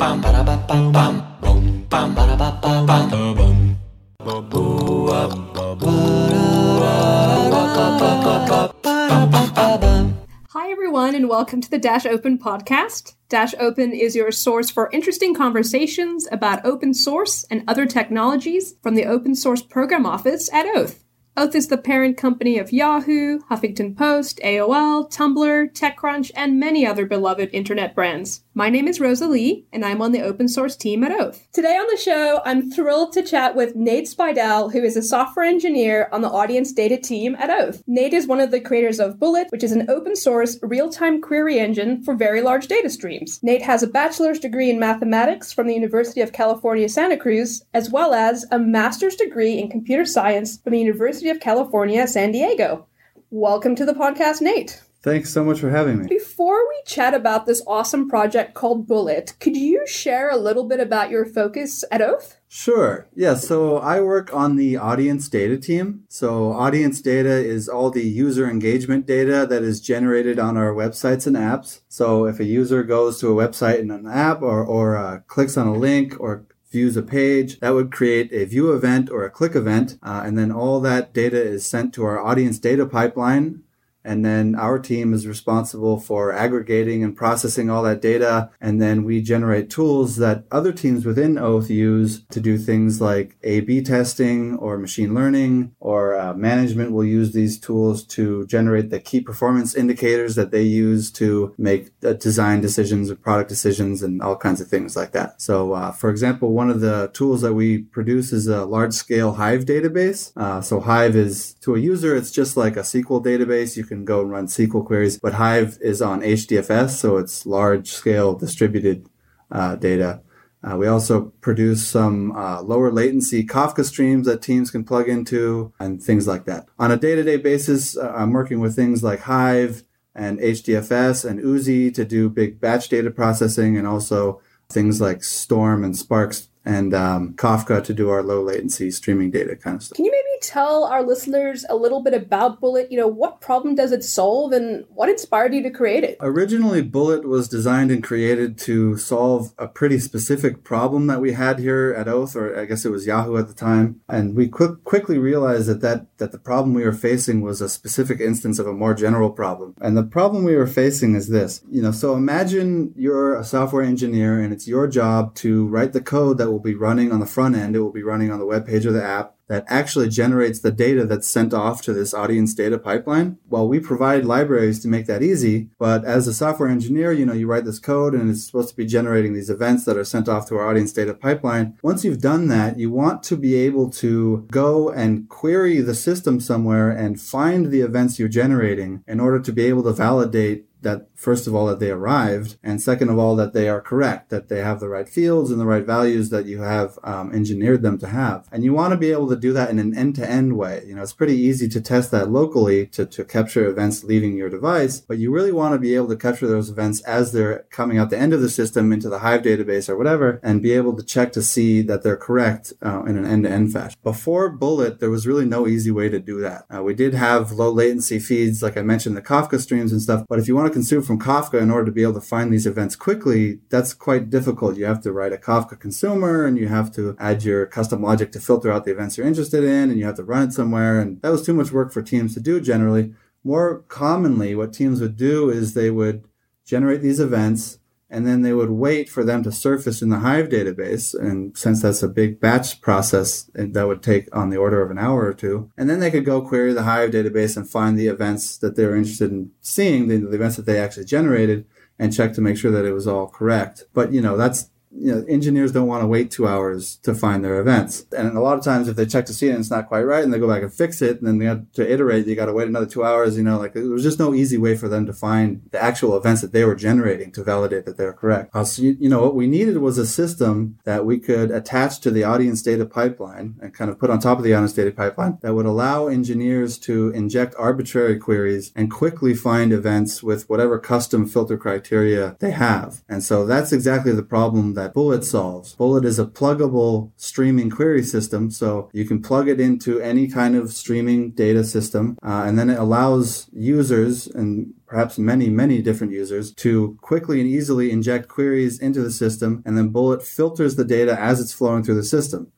Hi, everyone, and welcome to the Dash Open podcast. Dash Open is your source for interesting conversations about open source and other technologies from the Open Source Program Office at Oath. Oath is the parent company of Yahoo, Huffington Post, AOL, Tumblr, TechCrunch, and many other beloved internet brands. My name is Rosalie, and I'm on the open source team at Oath. Today on the show, I'm thrilled to chat with Nate Speidel, who is a software engineer on the audience data team at Oath. Nate is one of the creators of Bullet, which is an open source real time query engine for very large data streams. Nate has a bachelor's degree in mathematics from the University of California, Santa Cruz, as well as a master's degree in computer science from the University of California, San Diego. Welcome to the podcast, Nate. Thanks so much for having me. Before we chat about this awesome project called Bullet, could you share a little bit about your focus at Oath? Sure. Yeah, so I work on the audience data team. So, audience data is all the user engagement data that is generated on our websites and apps. So, if a user goes to a website and an app or, or uh, clicks on a link or views a page, that would create a view event or a click event. Uh, and then all that data is sent to our audience data pipeline and then our team is responsible for aggregating and processing all that data. And then we generate tools that other teams within Oath use to do things like A B testing or machine learning, or uh, management will use these tools to generate the key performance indicators that they use to make uh, design decisions or product decisions and all kinds of things like that. So, uh, for example, one of the tools that we produce is a large scale Hive database. Uh, so, Hive is to a user, it's just like a SQL database. You can can go and run SQL queries. But Hive is on HDFS, so it's large scale distributed uh, data. Uh, we also produce some uh, lower latency Kafka streams that teams can plug into and things like that. On a day to day basis, uh, I'm working with things like Hive and HDFS and Oozie to do big batch data processing and also things like Storm and Sparks and um, Kafka to do our low latency streaming data kind of stuff. Can you maybe tell our listeners a little bit about Bullet? You know, what problem does it solve and what inspired you to create it? Originally, Bullet was designed and created to solve a pretty specific problem that we had here at Oath, or I guess it was Yahoo at the time. And we quick, quickly realized that, that, that the problem we were facing was a specific instance of a more general problem. And the problem we were facing is this, you know, so imagine you're a software engineer and it's your job to write the code that will be running on the front end. It will be running on the web page of the app that actually generates the data that's sent off to this audience data pipeline. Well, we provide libraries to make that easy, but as a software engineer, you know, you write this code and it's supposed to be generating these events that are sent off to our audience data pipeline. Once you've done that, you want to be able to go and query the system somewhere and find the events you're generating in order to be able to validate that first of all that they arrived and second of all that they are correct that they have the right fields and the right values that you have um, engineered them to have. And you want to be able to do that in an end-to-end way. You know it's pretty easy to test that locally to, to capture events leaving your device but you really want to be able to capture those events as they're coming out the end of the system into the hive database or whatever and be able to check to see that they're correct uh, in an end-to-end fashion. Before bullet there was really no easy way to do that. Uh, we did have low latency feeds like i mentioned the kafka streams and stuff but if you want to consume from Kafka in order to be able to find these events quickly, that's quite difficult. You have to write a Kafka consumer and you have to add your custom logic to filter out the events you're interested in and you have to run it somewhere. And that was too much work for teams to do generally. More commonly, what teams would do is they would generate these events and then they would wait for them to surface in the Hive database. And since that's a big batch process, that would take on the order of an hour or two. And then they could go query the Hive database and find the events that they were interested in seeing, the, the events that they actually generated, and check to make sure that it was all correct. But you know, that's you know, engineers don't want to wait two hours to find their events. And a lot of times if they check to see it and it's not quite right and they go back and fix it and then they have to iterate, you got to wait another two hours, you know, like there was just no easy way for them to find the actual events that they were generating to validate that they're correct. Uh, so, you, you know, what we needed was a system that we could attach to the audience data pipeline and kind of put on top of the audience data pipeline that would allow engineers to inject arbitrary queries and quickly find events with whatever custom filter criteria they have. And so that's exactly the problem that that Bullet solves. Bullet is a pluggable streaming query system, so you can plug it into any kind of streaming data system, uh, and then it allows users and perhaps many, many different users to quickly and easily inject queries into the system, and then Bullet filters the data as it's flowing through the system.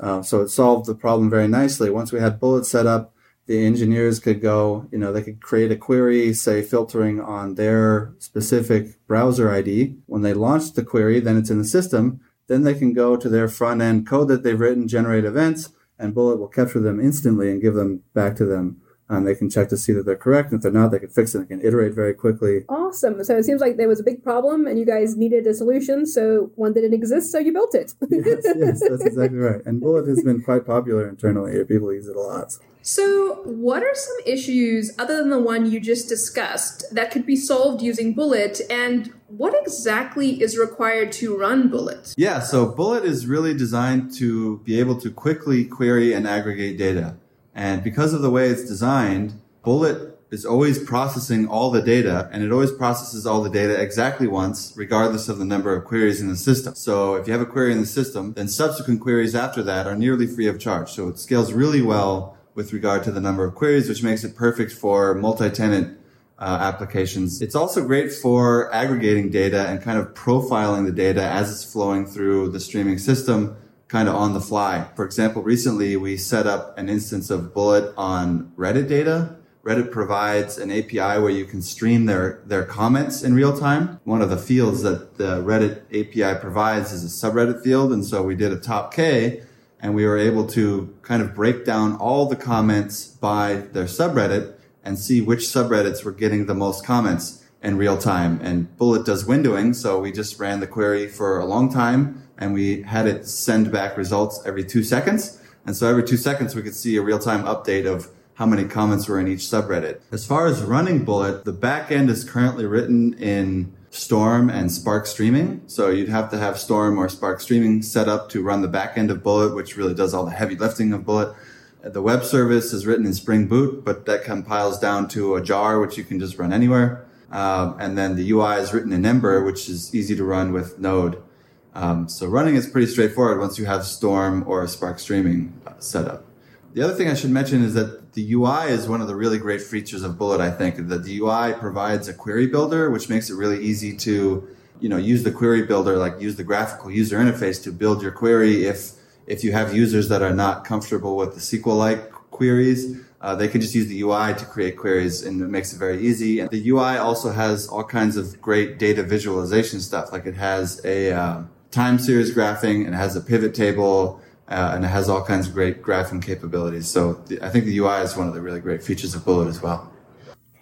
Uh, so it solved the problem very nicely. Once we had Bullet set up, the engineers could go, you know, they could create a query, say filtering on their specific browser ID. When they launch the query, then it's in the system. Then they can go to their front end code that they've written, generate events, and Bullet will capture them instantly and give them back to them and they can check to see that they're correct. And if they're not, they can fix it. They can iterate very quickly. Awesome. So it seems like there was a big problem, and you guys needed a solution. So one didn't exist, so you built it. yes, yes, that's exactly right. And Bullet has been quite popular internally. People use it a lot. So, what are some issues other than the one you just discussed that could be solved using Bullet, and what exactly is required to run Bullet? Yeah, so Bullet is really designed to be able to quickly query and aggregate data. And because of the way it's designed, Bullet is always processing all the data and it always processes all the data exactly once, regardless of the number of queries in the system. So if you have a query in the system, then subsequent queries after that are nearly free of charge. So it scales really well with regard to the number of queries, which makes it perfect for multi-tenant uh, applications. It's also great for aggregating data and kind of profiling the data as it's flowing through the streaming system kind of on the fly. For example, recently we set up an instance of Bullet on Reddit data. Reddit provides an API where you can stream their, their comments in real time. One of the fields that the Reddit API provides is a subreddit field. And so we did a top K and we were able to kind of break down all the comments by their subreddit and see which subreddits were getting the most comments in real time. And Bullet does windowing. So we just ran the query for a long time and we had it send back results every two seconds. And so every two seconds, we could see a real time update of how many comments were in each subreddit. As far as running Bullet, the backend is currently written in Storm and Spark Streaming. So you'd have to have Storm or Spark Streaming set up to run the back end of Bullet, which really does all the heavy lifting of Bullet. The web service is written in Spring Boot, but that compiles down to a jar, which you can just run anywhere. Um, and then the UI is written in Ember, which is easy to run with Node. Um, so running is pretty straightforward once you have Storm or Spark Streaming set up. The other thing I should mention is that the UI is one of the really great features of Bullet. I think that the UI provides a query builder, which makes it really easy to, you know, use the query builder, like use the graphical user interface to build your query. If if you have users that are not comfortable with the SQL-like queries, uh, they can just use the UI to create queries, and it makes it very easy. And the UI also has all kinds of great data visualization stuff, like it has a uh, time series graphing and it has a pivot table uh, and it has all kinds of great graphing capabilities. So the, I think the UI is one of the really great features of Bullet as well.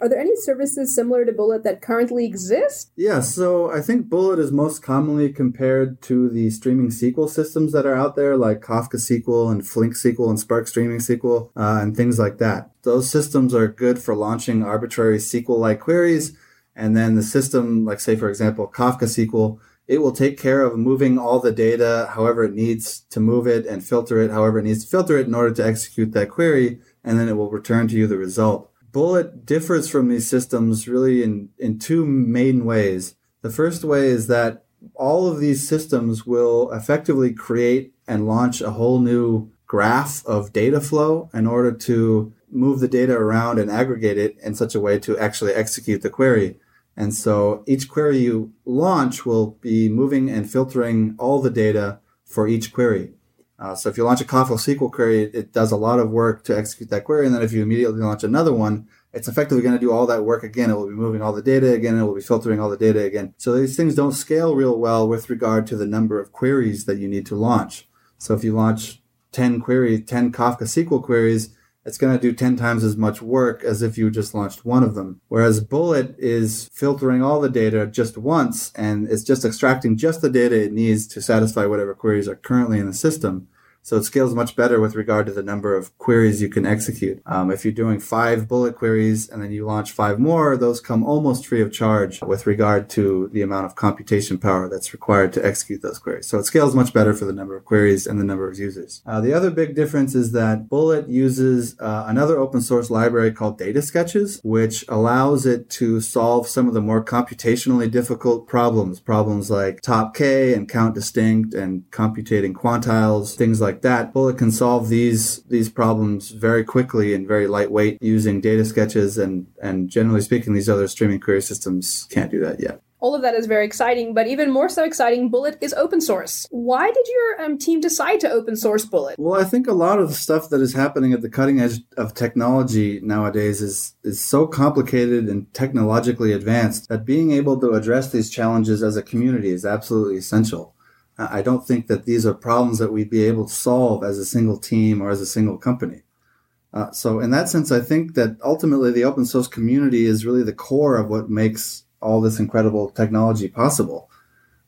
Are there any services similar to Bullet that currently exist? Yeah, so I think Bullet is most commonly compared to the streaming SQL systems that are out there, like Kafka SQL and Flink SQL and Spark Streaming SQL uh, and things like that. Those systems are good for launching arbitrary SQL like queries. And then the system, like say, for example, Kafka SQL, it will take care of moving all the data however it needs to move it and filter it however it needs to filter it in order to execute that query, and then it will return to you the result. Bullet differs from these systems really in, in two main ways. The first way is that all of these systems will effectively create and launch a whole new graph of data flow in order to move the data around and aggregate it in such a way to actually execute the query. And so each query you launch will be moving and filtering all the data for each query. Uh, so if you launch a Kafka SQL query, it does a lot of work to execute that query. And then if you immediately launch another one, it's effectively going to do all that work again. It will be moving all the data again. It will be filtering all the data again. So these things don't scale real well with regard to the number of queries that you need to launch. So if you launch 10 queries, 10 Kafka SQL queries, it's going to do 10 times as much work as if you just launched one of them. Whereas Bullet is filtering all the data just once and it's just extracting just the data it needs to satisfy whatever queries are currently in the system. So it scales much better with regard to the number of queries you can execute. Um, if you're doing five bullet queries and then you launch five more, those come almost free of charge with regard to the amount of computation power that's required to execute those queries. So it scales much better for the number of queries and the number of users. Uh, the other big difference is that Bullet uses uh, another open source library called Data Sketches, which allows it to solve some of the more computationally difficult problems, problems like top K and count distinct and computating quantiles, things like like that, Bullet can solve these these problems very quickly and very lightweight using data sketches and and generally speaking, these other streaming query systems can't do that yet. All of that is very exciting, but even more so exciting, Bullet is open source. Why did your um, team decide to open source Bullet? Well, I think a lot of the stuff that is happening at the cutting edge of technology nowadays is is so complicated and technologically advanced that being able to address these challenges as a community is absolutely essential. I don't think that these are problems that we'd be able to solve as a single team or as a single company. Uh, so, in that sense, I think that ultimately the open source community is really the core of what makes all this incredible technology possible.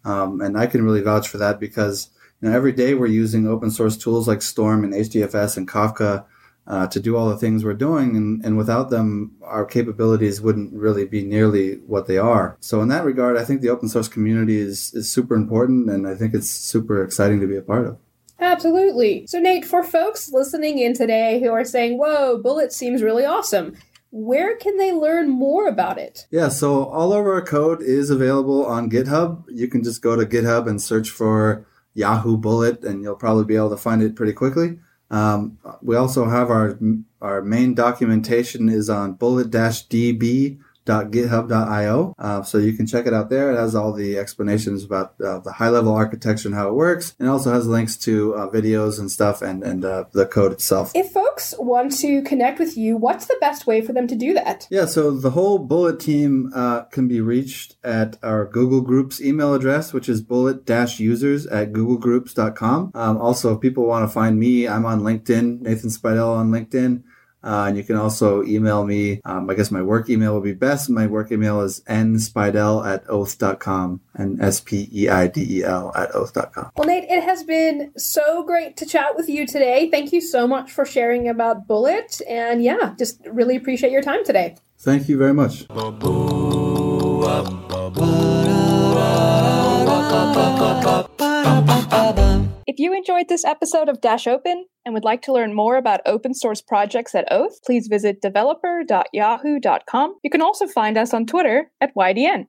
Um, and I can really vouch for that because you know, every day we're using open source tools like Storm and HDFS and Kafka uh, to do all the things we're doing. And, and without them, our capabilities wouldn't really be nearly what they are. So in that regard, I think the open source community is, is super important and I think it's super exciting to be a part of. Absolutely. So, Nate, for folks listening in today who are saying, whoa, Bullet seems really awesome, where can they learn more about it? Yeah, so all of our code is available on GitHub. You can just go to GitHub and search for Yahoo Bullet, and you'll probably be able to find it pretty quickly. Um, we also have our our main documentation is on bullet-db github.io. Uh, so you can check it out there. It has all the explanations about uh, the high level architecture and how it works. And also has links to uh, videos and stuff and, and uh, the code itself. If folks want to connect with you, what's the best way for them to do that? Yeah, so the whole Bullet team uh, can be reached at our Google Groups email address, which is bullet-users at googlegroups.com. Um, also, if people want to find me, I'm on LinkedIn, Nathan Speidel on LinkedIn. Uh, and you can also email me. Um, I guess my work email will be best. My work email is nspeidel at oath.com and S P E I D E L at oath.com. Well, Nate, it has been so great to chat with you today. Thank you so much for sharing about Bullet. And yeah, just really appreciate your time today. Thank you very much. If you enjoyed this episode of Dash Open and would like to learn more about open source projects at Oath, please visit developer.yahoo.com. You can also find us on Twitter at YDN.